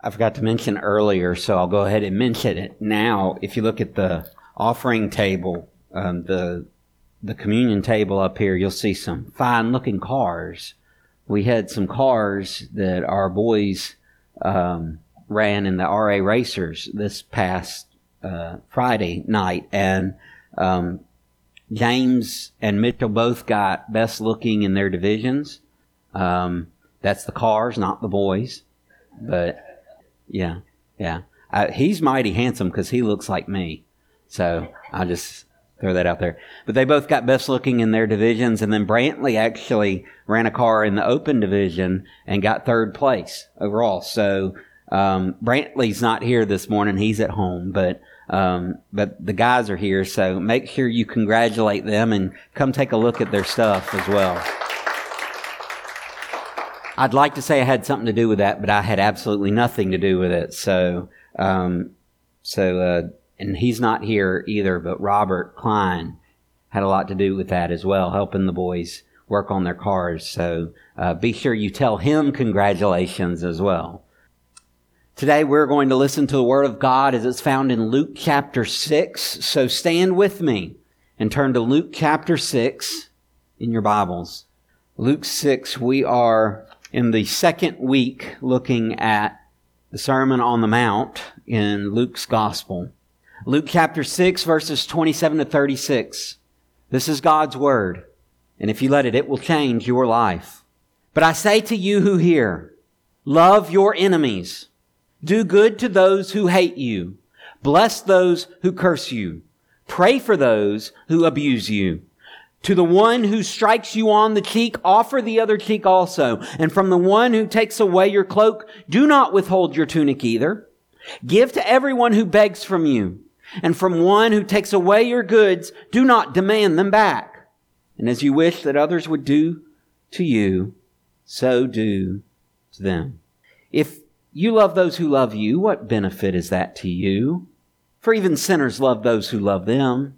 I forgot to mention earlier, so I'll go ahead and mention it now. If you look at the offering table, um, the the communion table up here, you'll see some fine looking cars. We had some cars that our boys um, ran in the RA Racers this past uh, Friday night, and um, James and Mitchell both got best looking in their divisions. Um, that's the cars, not the boys, but yeah, yeah. Uh, he's mighty handsome because he looks like me. So I'll just throw that out there. But they both got best looking in their divisions, and then Brantley actually ran a car in the open division and got third place overall. So um, Brantley's not here this morning; he's at home, but. Um, but the guys are here, so make sure you congratulate them and come take a look at their stuff as well. I'd like to say I had something to do with that, but I had absolutely nothing to do with it. So, um, so, uh, and he's not here either, but Robert Klein had a lot to do with that as well, helping the boys work on their cars. So, uh, be sure you tell him congratulations as well. Today we're going to listen to the Word of God as it's found in Luke chapter 6. So stand with me and turn to Luke chapter 6 in your Bibles. Luke 6, we are in the second week looking at the Sermon on the Mount in Luke's Gospel. Luke chapter 6 verses 27 to 36. This is God's Word. And if you let it, it will change your life. But I say to you who hear, love your enemies. Do good to those who hate you. Bless those who curse you. Pray for those who abuse you. To the one who strikes you on the cheek, offer the other cheek also. And from the one who takes away your cloak, do not withhold your tunic either. Give to everyone who begs from you. And from one who takes away your goods, do not demand them back. And as you wish that others would do to you, so do to them. If you love those who love you, what benefit is that to you? For even sinners love those who love them.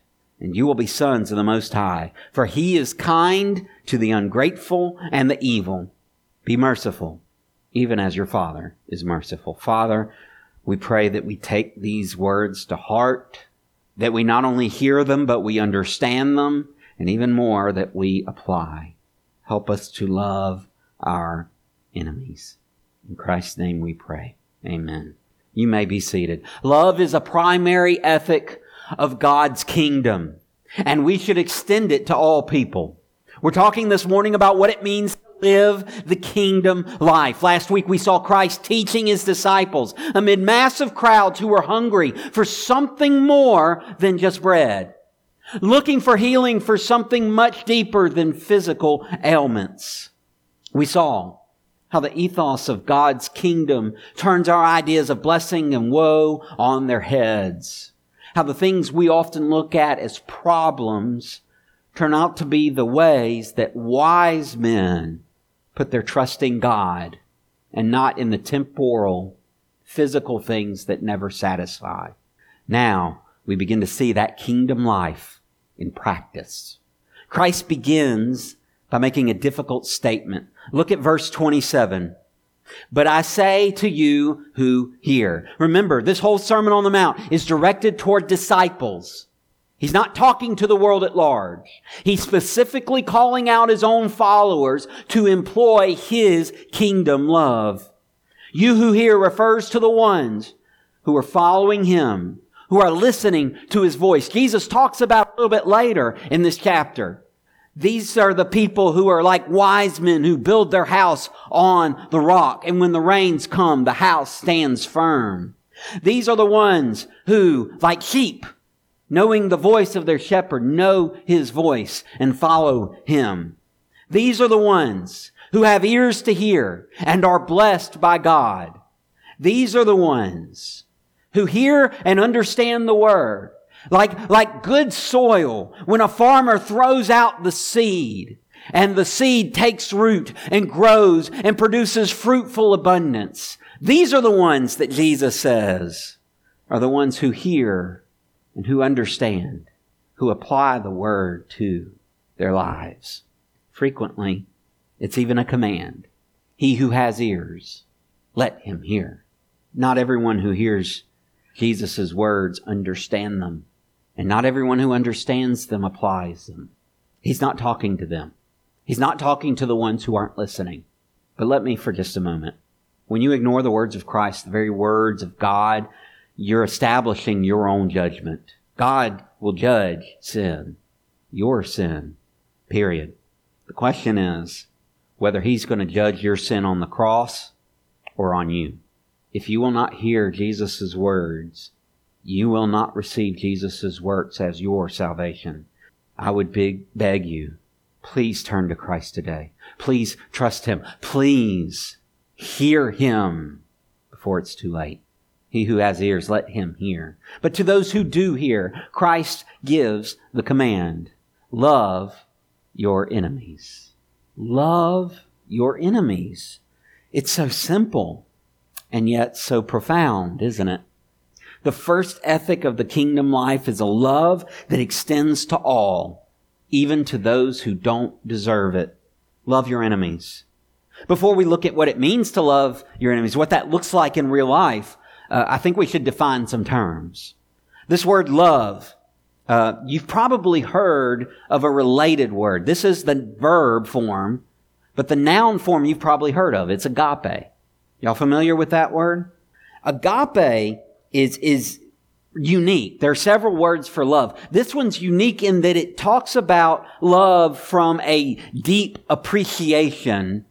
and you will be sons of the Most High. For he is kind to the ungrateful and the evil. Be merciful, even as your Father is merciful. Father, we pray that we take these words to heart, that we not only hear them, but we understand them, and even more, that we apply. Help us to love our enemies. In Christ's name we pray. Amen. You may be seated. Love is a primary ethic of God's kingdom. And we should extend it to all people. We're talking this morning about what it means to live the kingdom life. Last week we saw Christ teaching his disciples amid massive crowds who were hungry for something more than just bread. Looking for healing for something much deeper than physical ailments. We saw how the ethos of God's kingdom turns our ideas of blessing and woe on their heads how the things we often look at as problems turn out to be the ways that wise men put their trust in God and not in the temporal, physical things that never satisfy. Now we begin to see that kingdom life in practice. Christ begins by making a difficult statement. Look at verse 27. But I say to you who hear. Remember, this whole Sermon on the Mount is directed toward disciples. He's not talking to the world at large. He's specifically calling out his own followers to employ his kingdom love. You who hear refers to the ones who are following him, who are listening to his voice. Jesus talks about a little bit later in this chapter. These are the people who are like wise men who build their house on the rock. And when the rains come, the house stands firm. These are the ones who, like sheep, knowing the voice of their shepherd, know his voice and follow him. These are the ones who have ears to hear and are blessed by God. These are the ones who hear and understand the word. Like, like good soil, when a farmer throws out the seed and the seed takes root and grows and produces fruitful abundance. These are the ones that Jesus says are the ones who hear and who understand, who apply the word to their lives. Frequently, it's even a command. He who has ears, let him hear. Not everyone who hears Jesus' words understand them. And not everyone who understands them applies them. He's not talking to them. He's not talking to the ones who aren't listening. But let me for just a moment. When you ignore the words of Christ, the very words of God, you're establishing your own judgment. God will judge sin, your sin, period. The question is whether He's going to judge your sin on the cross or on you. If you will not hear Jesus' words, you will not receive Jesus' works as your salvation. I would beg, beg you, please turn to Christ today. Please trust Him. Please hear Him before it's too late. He who has ears, let him hear. But to those who do hear, Christ gives the command, love your enemies. Love your enemies. It's so simple and yet so profound, isn't it? The first ethic of the kingdom life is a love that extends to all, even to those who don't deserve it. Love your enemies. Before we look at what it means to love your enemies, what that looks like in real life, uh, I think we should define some terms. This word love, uh, you've probably heard of a related word. This is the verb form, but the noun form you've probably heard of. It's agape. Y'all familiar with that word? Agape is, is unique. There are several words for love. This one's unique in that it talks about love from a deep appreciation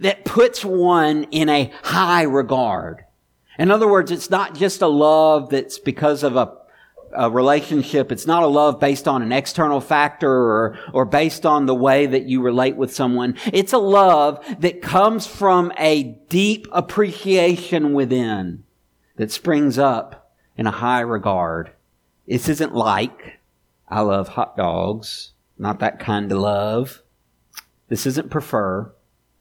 that puts one in a high regard. In other words, it's not just a love that's because of a, a relationship. It's not a love based on an external factor or, or based on the way that you relate with someone. It's a love that comes from a deep appreciation within that springs up in a high regard. This isn't like, I love hot dogs. Not that kind of love. This isn't prefer.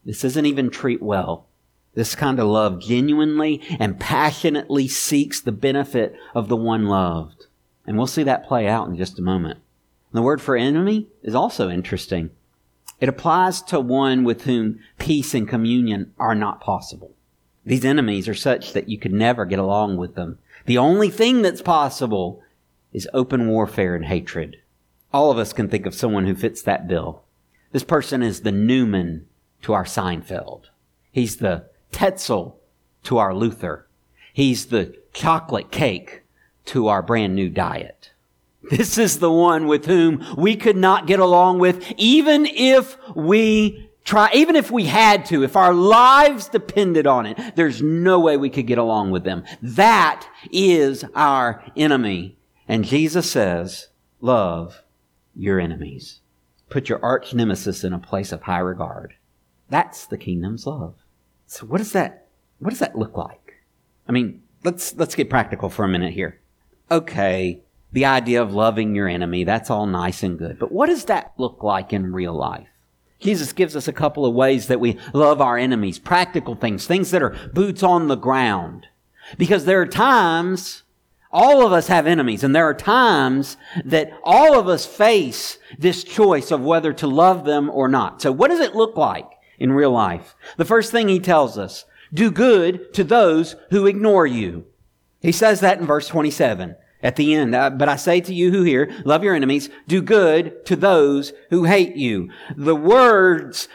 This isn't even treat well. This kind of love genuinely and passionately seeks the benefit of the one loved. And we'll see that play out in just a moment. The word for enemy is also interesting. It applies to one with whom peace and communion are not possible. These enemies are such that you could never get along with them. The only thing that's possible is open warfare and hatred. All of us can think of someone who fits that bill. This person is the Newman to our Seinfeld. He's the Tetzel to our Luther. He's the chocolate cake to our brand new diet. This is the one with whom we could not get along with, even if we try, even if we had to, if our lives depended on it, there's no way we could get along with them. That is our enemy. And Jesus says, love your enemies. Put your arch nemesis in a place of high regard. That's the kingdom's love. So what does that, what does that look like? I mean, let's, let's get practical for a minute here. Okay. The idea of loving your enemy, that's all nice and good. But what does that look like in real life? Jesus gives us a couple of ways that we love our enemies, practical things, things that are boots on the ground. Because there are times, all of us have enemies, and there are times that all of us face this choice of whether to love them or not. So what does it look like in real life? The first thing he tells us, do good to those who ignore you. He says that in verse 27 at the end. Uh, but I say to you who hear, love your enemies, do good to those who hate you. The words,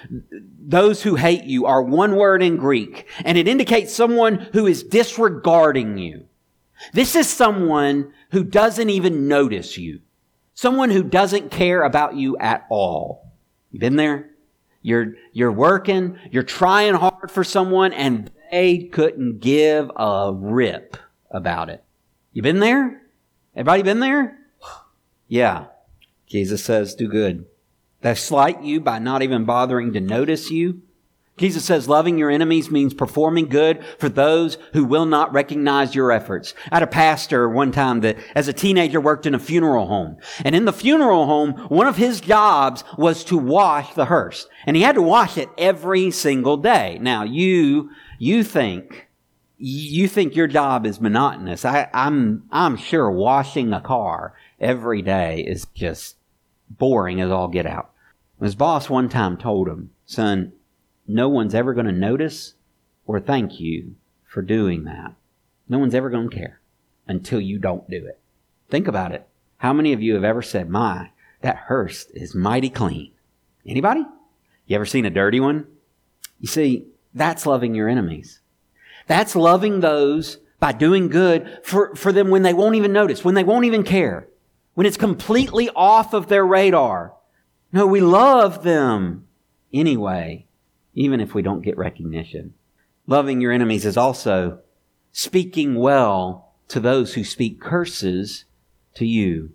those who hate you are one word in Greek, and it indicates someone who is disregarding you. This is someone who doesn't even notice you. Someone who doesn't care about you at all. You been there? You're, you're working, you're trying hard for someone, and they couldn't give a rip about it. You been there? Everybody been there? Yeah. Jesus says, do good. They slight you by not even bothering to notice you, Jesus says loving your enemies means performing good for those who will not recognize your efforts. I had a pastor one time that as a teenager worked in a funeral home. And in the funeral home, one of his jobs was to wash the hearse. And he had to wash it every single day. Now you, you think, you think your job is monotonous. I, I'm, I'm sure washing a car every day is just boring as all get out. His boss one time told him, son, no one's ever going to notice or thank you for doing that. No one's ever going to care until you don't do it. Think about it. How many of you have ever said, my, that hearse is mighty clean? Anybody? You ever seen a dirty one? You see, that's loving your enemies. That's loving those by doing good for, for them when they won't even notice, when they won't even care, when it's completely off of their radar. No, we love them anyway even if we don't get recognition. Loving your enemies is also speaking well to those who speak curses to you.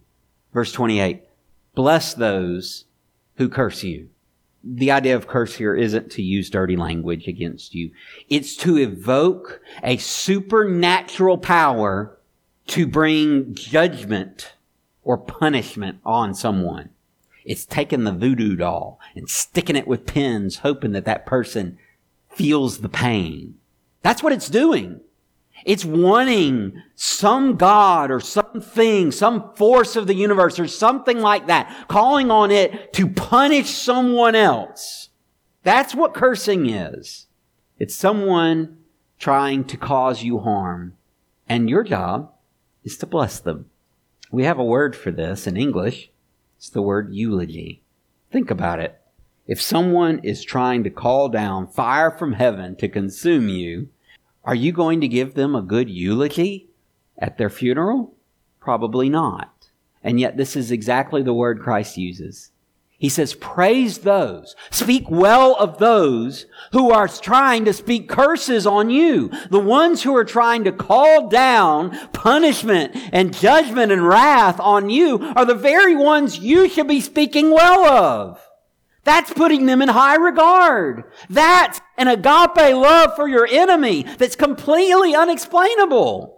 Verse 28. Bless those who curse you. The idea of curse here isn't to use dirty language against you. It's to evoke a supernatural power to bring judgment or punishment on someone. It's taking the voodoo doll and sticking it with pins, hoping that that person feels the pain. That's what it's doing. It's wanting some God or something, some force of the universe or something like that, calling on it to punish someone else. That's what cursing is. It's someone trying to cause you harm. And your job is to bless them. We have a word for this in English. It's the word eulogy. Think about it. If someone is trying to call down fire from heaven to consume you, are you going to give them a good eulogy at their funeral? Probably not. And yet this is exactly the word Christ uses. He says, praise those, speak well of those who are trying to speak curses on you. The ones who are trying to call down punishment and judgment and wrath on you are the very ones you should be speaking well of. That's putting them in high regard. That's an agape love for your enemy that's completely unexplainable.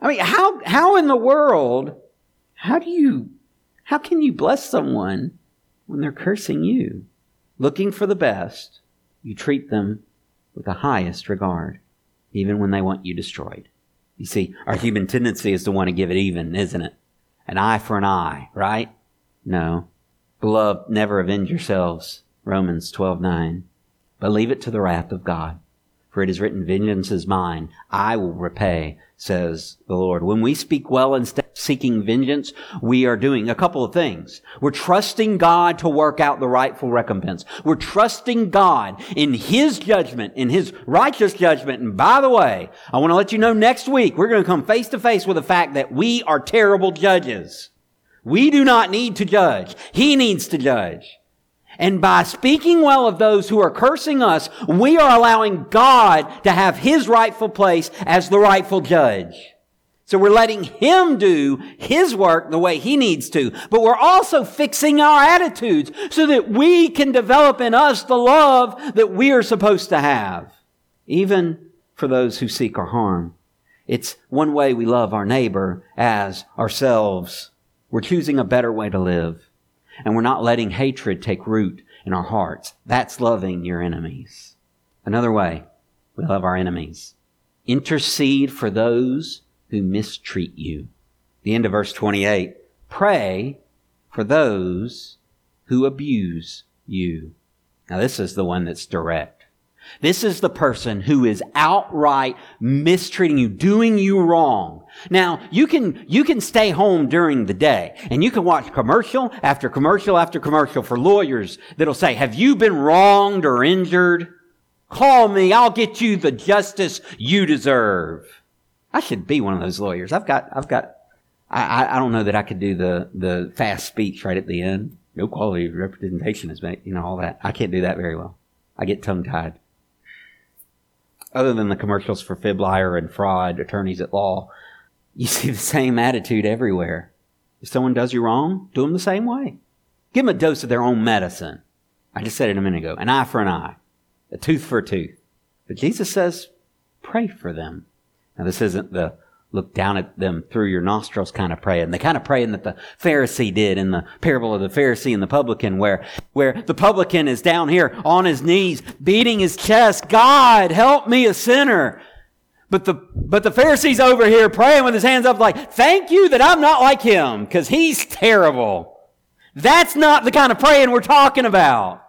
I mean, how, how in the world, how do you, how can you bless someone when they're cursing you. Looking for the best, you treat them with the highest regard, even when they want you destroyed. You see, our human tendency is to want to give it even, isn't it? An eye for an eye, right? No. Beloved, never avenge yourselves. Romans 12, 9. But leave it to the wrath of God. For it is written, vengeance is mine. I will repay, says the Lord. When we speak well instead of seeking vengeance, we are doing a couple of things. We're trusting God to work out the rightful recompense. We're trusting God in His judgment, in His righteous judgment. And by the way, I want to let you know next week, we're going to come face to face with the fact that we are terrible judges. We do not need to judge. He needs to judge. And by speaking well of those who are cursing us, we are allowing God to have His rightful place as the rightful judge. So we're letting Him do His work the way He needs to. But we're also fixing our attitudes so that we can develop in us the love that we are supposed to have. Even for those who seek our harm. It's one way we love our neighbor as ourselves. We're choosing a better way to live and we're not letting hatred take root in our hearts. That's loving your enemies. Another way we love our enemies. Intercede for those who mistreat you. The end of verse 28. Pray for those who abuse you. Now this is the one that's direct. This is the person who is outright mistreating you, doing you wrong. Now, you can, you can stay home during the day and you can watch commercial after commercial after commercial for lawyers that'll say, have you been wronged or injured? Call me. I'll get you the justice you deserve. I should be one of those lawyers. I've got, I've got, I, I don't know that I could do the, the fast speech right at the end. No quality representation is made, you know, all that. I can't do that very well. I get tongue tied other than the commercials for fib, liar, and fraud attorneys at law, you see the same attitude everywhere. If someone does you wrong, do them the same way. Give them a dose of their own medicine. I just said it a minute ago. An eye for an eye. a tooth for a tooth. But Jesus says, pray for them. Now, this isn't the look down at them through your nostrils kind of praying. The kind of praying that the Pharisee did in the parable of the Pharisee and the publican, where, where the publican is down here on his knees, beating his chest, God, help me, a sinner. But the, but the Pharisee's over here praying with his hands up like, thank you that I'm not like him, because he's terrible. That's not the kind of praying we're talking about.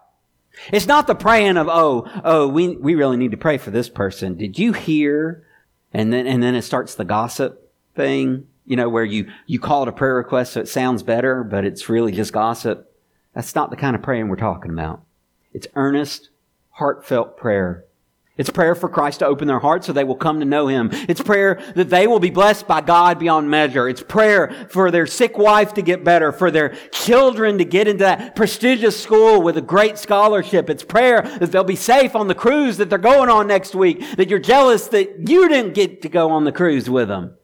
It's not the praying of, oh, oh, we, we really need to pray for this person. Did you hear and then, and then it starts the gossip thing, you know, where you, you call it a prayer request so it sounds better, but it's really just gossip. That's not the kind of praying we're talking about. It's earnest, heartfelt prayer it's prayer for Christ to open their hearts so they will come to know Him. It's prayer that they will be blessed by God beyond measure. It's prayer for their sick wife to get better, for their children to get into that prestigious school with a great scholarship. It's prayer that they'll be safe on the cruise that they're going on next week, that you're jealous that you didn't get to go on the cruise with them.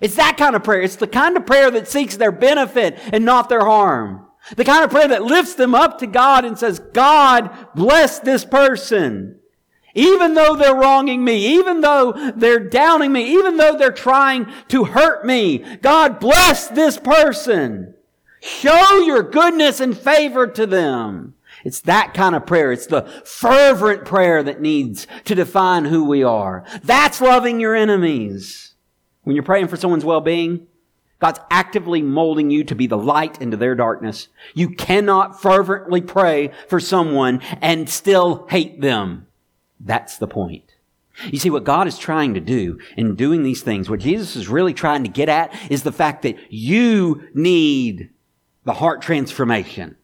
It's that kind of prayer. It's the kind of prayer that seeks their benefit and not their harm. The kind of prayer that lifts them up to God and says, God, bless this person. Even though they're wronging me, even though they're downing me, even though they're trying to hurt me, God bless this person. Show your goodness and favor to them. It's that kind of prayer. It's the fervent prayer that needs to define who we are. That's loving your enemies. When you're praying for someone's well-being, God's actively molding you to be the light into their darkness. You cannot fervently pray for someone and still hate them. That's the point. You see, what God is trying to do in doing these things, what Jesus is really trying to get at is the fact that you need the heart transformation.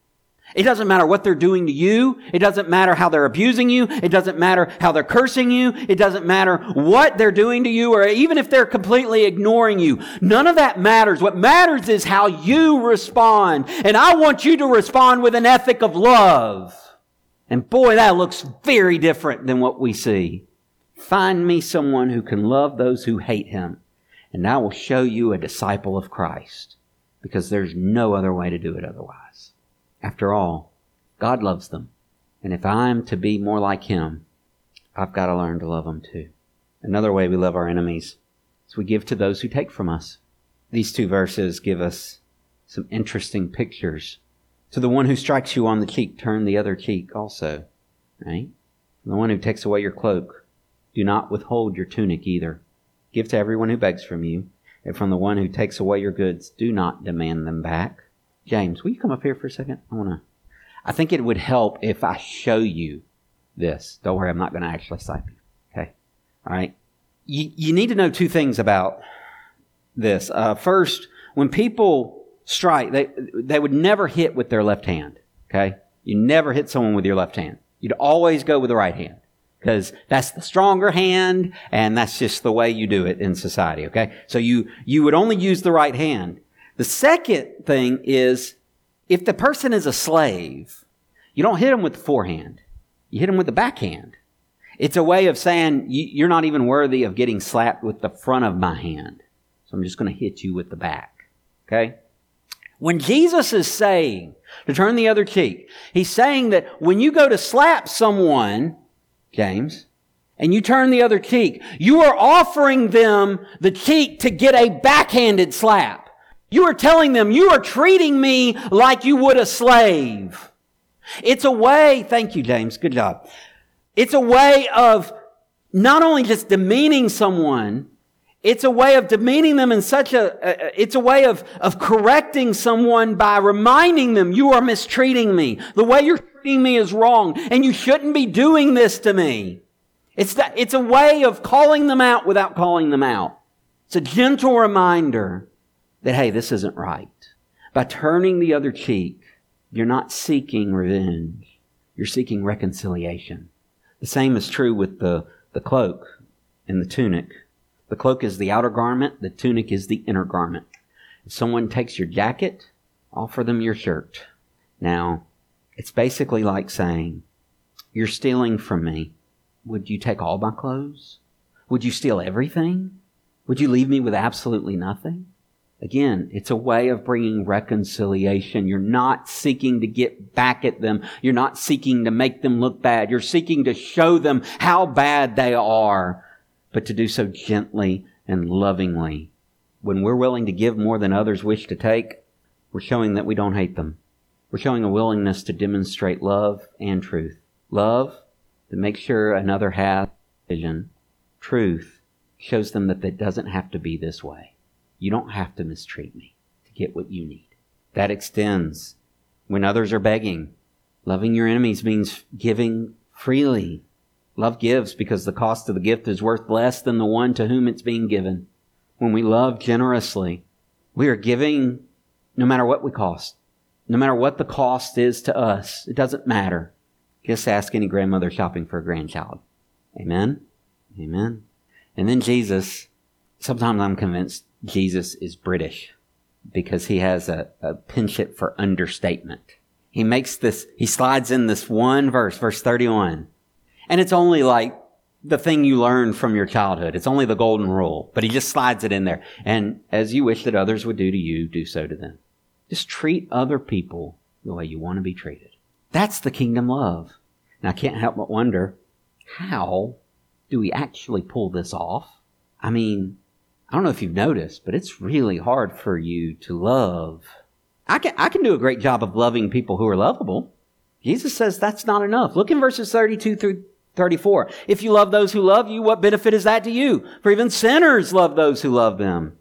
It doesn't matter what they're doing to you. It doesn't matter how they're abusing you. It doesn't matter how they're cursing you. It doesn't matter what they're doing to you or even if they're completely ignoring you. None of that matters. What matters is how you respond. And I want you to respond with an ethic of love. And boy, that looks very different than what we see. Find me someone who can love those who hate him, and I will show you a disciple of Christ, because there's no other way to do it otherwise. After all, God loves them, and if I'm to be more like him, I've got to learn to love them too. Another way we love our enemies is we give to those who take from us. These two verses give us some interesting pictures to the one who strikes you on the cheek, turn the other cheek also. Right? From the one who takes away your cloak, do not withhold your tunic either. Give to everyone who begs from you, and from the one who takes away your goods, do not demand them back. James, will you come up here for a second? I want to. I think it would help if I show you this. Don't worry, I'm not going to actually slap you. Okay? All right? You, you need to know two things about this. Uh, first, when people strike, they, they would never hit with their left hand. Okay? You never hit someone with your left hand. You'd always go with the right hand because that's the stronger hand and that's just the way you do it in society. Okay? So you, you would only use the right hand. The second thing is if the person is a slave, you don't hit them with the forehand. You hit them with the backhand. It's a way of saying you're not even worthy of getting slapped with the front of my hand. So I'm just going to hit you with the back. Okay? When Jesus is saying to turn the other cheek, he's saying that when you go to slap someone, James, and you turn the other cheek, you are offering them the cheek to get a backhanded slap. You are telling them, you are treating me like you would a slave. It's a way, thank you, James, good job. It's a way of not only just demeaning someone, it's a way of demeaning them in such a, it's a way of, of correcting someone by reminding them, you are mistreating me. The way you're treating me is wrong, and you shouldn't be doing this to me. It's that, it's a way of calling them out without calling them out. It's a gentle reminder that, hey, this isn't right. By turning the other cheek, you're not seeking revenge. You're seeking reconciliation. The same is true with the, the cloak and the tunic. The cloak is the outer garment, the tunic is the inner garment. If someone takes your jacket, offer them your shirt. Now, it's basically like saying, You're stealing from me. Would you take all my clothes? Would you steal everything? Would you leave me with absolutely nothing? Again, it's a way of bringing reconciliation. You're not seeking to get back at them. You're not seeking to make them look bad. You're seeking to show them how bad they are, but to do so gently and lovingly. When we're willing to give more than others wish to take, we're showing that we don't hate them. We're showing a willingness to demonstrate love and truth. Love that makes sure another has vision. Truth shows them that it doesn't have to be this way. You don't have to mistreat me to get what you need. That extends when others are begging. Loving your enemies means giving freely. Love gives because the cost of the gift is worth less than the one to whom it's being given. When we love generously, we are giving no matter what we cost. No matter what the cost is to us, it doesn't matter. Just ask any grandmother shopping for a grandchild. Amen? Amen. And then Jesus, sometimes I'm convinced Jesus is British because he has a, a penchant for understatement. He makes this, he slides in this one verse, verse 31. And it's only like the thing you learned from your childhood. It's only the golden rule, but he just slides it in there. And as you wish that others would do to you, do so to them. Just treat other people the way you want to be treated. That's the kingdom love. And I can't help but wonder, how do we actually pull this off? I mean, I don't know if you've noticed, but it's really hard for you to love. I can, I can do a great job of loving people who are lovable. Jesus says that's not enough. Look in verses 32 through 34. If you love those who love you, what benefit is that to you? For even sinners love those who love them.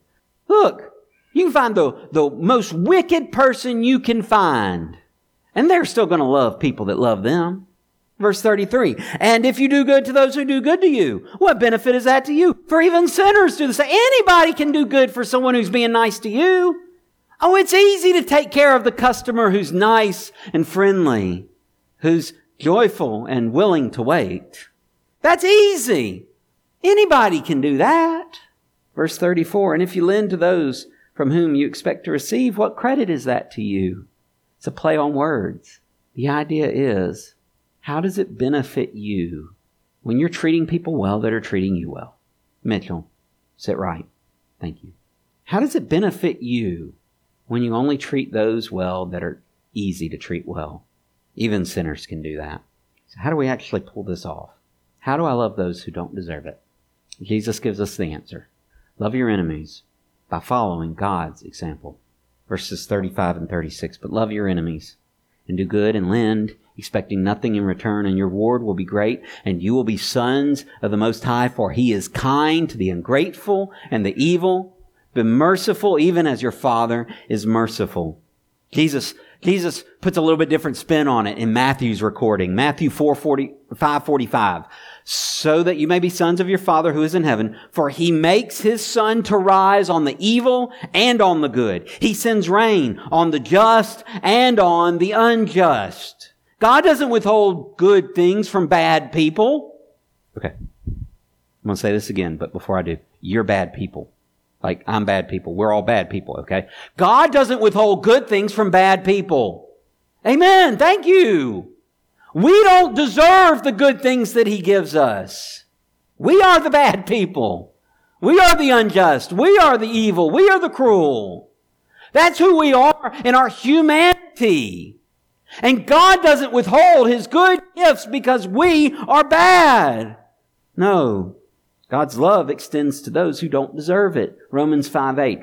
Look, you can find the, the most wicked person you can find, and they're still going to love people that love them. Verse 33. And if you do good to those who do good to you, what benefit is that to you? For even sinners do the same. Anybody can do good for someone who's being nice to you. Oh, it's easy to take care of the customer who's nice and friendly, who's joyful and willing to wait. That's easy. Anybody can do that. Verse 34. And if you lend to those from whom you expect to receive, what credit is that to you? It's a play on words. The idea is, how does it benefit you when you're treating people well that are treating you well? Mitchell, sit right. Thank you. How does it benefit you when you only treat those well that are easy to treat well? Even sinners can do that. So how do we actually pull this off? How do I love those who don't deserve it? Jesus gives us the answer. Love your enemies by following God's example. Verses 35 and 36. But love your enemies and do good and lend expecting nothing in return, and your reward will be great, and you will be sons of the Most High, for He is kind to the ungrateful and the evil. Be merciful, even as your Father is merciful. Jesus, Jesus puts a little bit different spin on it in Matthew's recording. Matthew 4, 40, 5, 45. So that you may be sons of your Father who is in heaven, for he makes his sun to rise on the evil and on the good. He sends rain on the just and on the unjust. God doesn't withhold good things from bad people. Okay. I'm going to say this again, but before I do, you're bad people. Like, I'm bad people. We're all bad people, okay? God doesn't withhold good things from bad people. Amen. Thank you. We don't deserve the good things that He gives us. We are the bad people. We are the unjust. We are the evil. We are the cruel. That's who we are in our humanity. And God doesn't withhold His good gifts because we are bad. No. God's love extends to those who don't deserve it. Romans 5 8.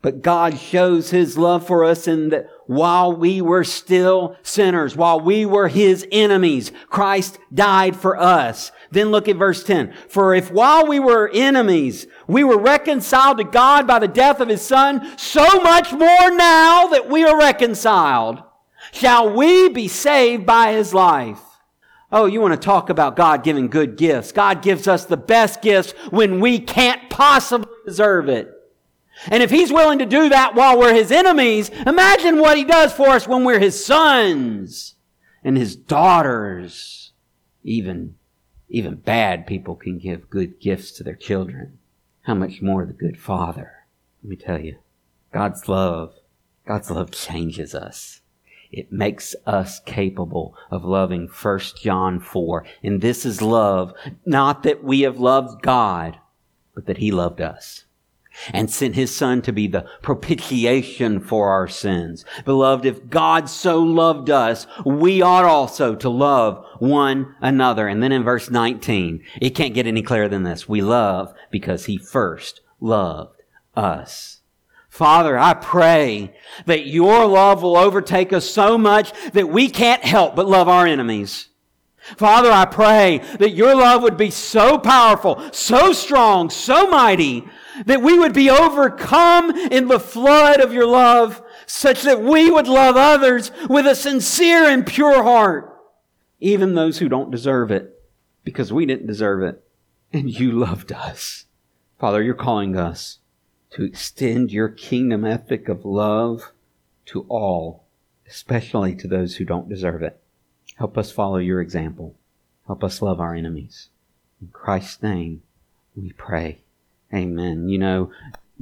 But God shows His love for us in that while we were still sinners, while we were His enemies, Christ died for us. Then look at verse 10. For if while we were enemies, we were reconciled to God by the death of His Son, so much more now that we are reconciled shall we be saved by his life. Oh, you want to talk about God giving good gifts. God gives us the best gifts when we can't possibly deserve it. And if he's willing to do that while we're his enemies, imagine what he does for us when we're his sons and his daughters. Even, even bad people can give good gifts to their children. How much more the good father? Let me tell you, God's love, God's love changes us it makes us capable of loving 1 John 4. And this is love, not that we have loved God, but that He loved us and sent his son to be the propitiation for our sins. Beloved, if God so loved us, we ought also to love one another. And then in verse 19, it can't get any clearer than this. We love because he first loved us. Father, I pray that your love will overtake us so much that we can't help but love our enemies. Father, I pray that your love would be so powerful, so strong, so mighty that we would be overcome in the flood of your love, such that we would love others with a sincere and pure heart, even those who don't deserve it, because we didn't deserve it, and you loved us. Father, you're calling us to extend your kingdom ethic of love to all, especially to those who don't deserve it. Help us follow your example. Help us love our enemies. In Christ's name, we pray. Amen. You know,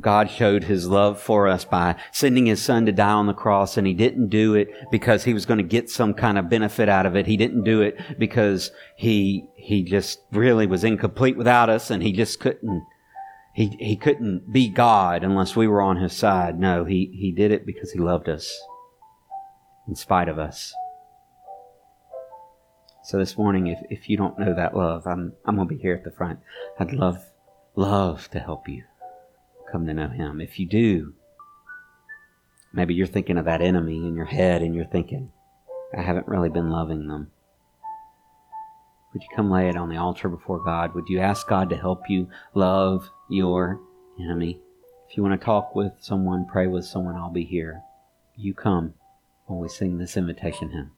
God showed his love for us by sending his son to die on the cross and he didn't do it because he was going to get some kind of benefit out of it. He didn't do it because he, he just really was incomplete without us and he just couldn't, he, he couldn't be God unless we were on his side. No, he, he did it because he loved us in spite of us. So this morning, if, if you don't know that love, I'm, I'm going to be here at the front. I'd love love to help you come to know Him. If you do, maybe you're thinking of that enemy in your head and you're thinking, I haven't really been loving them. Would you come lay it on the altar before God? Would you ask God to help you love your enemy? If you want to talk with someone, pray with someone, I'll be here. You come when we sing this invitation hymn.